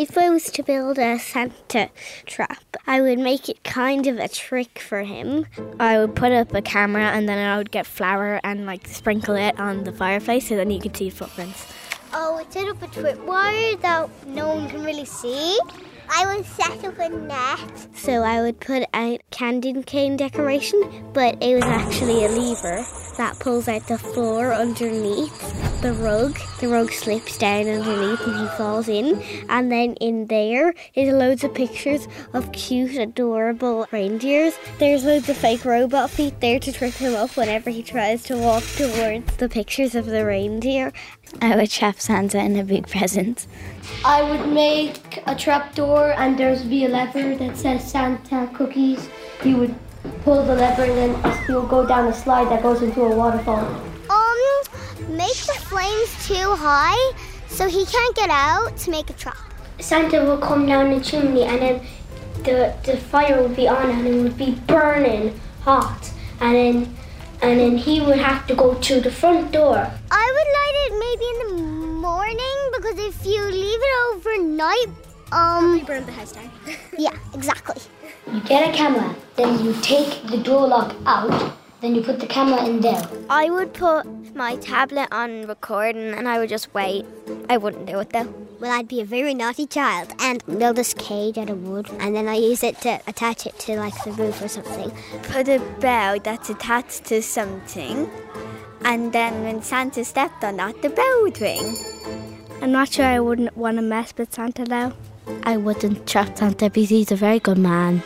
If I was to build a Santa trap, I would make it kind of a trick for him. I would put up a camera and then I would get flour and like sprinkle it on the fireplace so then you could see footprints. Oh, it's set up a tripwire that no one can really see. I would set up a net. So I would put a candy cane decoration, but it was actually a lever that pulls out the floor underneath the rug. The rug slips down underneath and he falls in. And then in there is loads of pictures of cute, adorable reindeers. There's loads of fake robot feet there to trip him up whenever he tries to walk towards the pictures of the reindeer. I would trap Santa in a big present. I would make a trap door and there's be a lever that says Santa cookies. You would pull the lever and then you would go down a slide that goes into a waterfall. Um, make the flames too high so he can't get out to make a trap. Santa will come down the chimney and then the, the fire would be on and it would be burning hot and then and then he would have to go to the front door. I would light it maybe in the morning because if you leave it overnight, um, You burn the house down. yeah, exactly. You get a camera, then you take the door lock out, then you put the camera in there. I would put my tablet on recording and I would just wait. I wouldn't do it though. Well, I'd be a very naughty child and build this cage out of wood, and then I use it to attach it to like the roof or something. Put a bell that's attached to something and then when Santa stepped on that, the bell would ring. I'm not sure I wouldn't want to mess with Santa though. I wouldn't trap Santa because he's a very good man.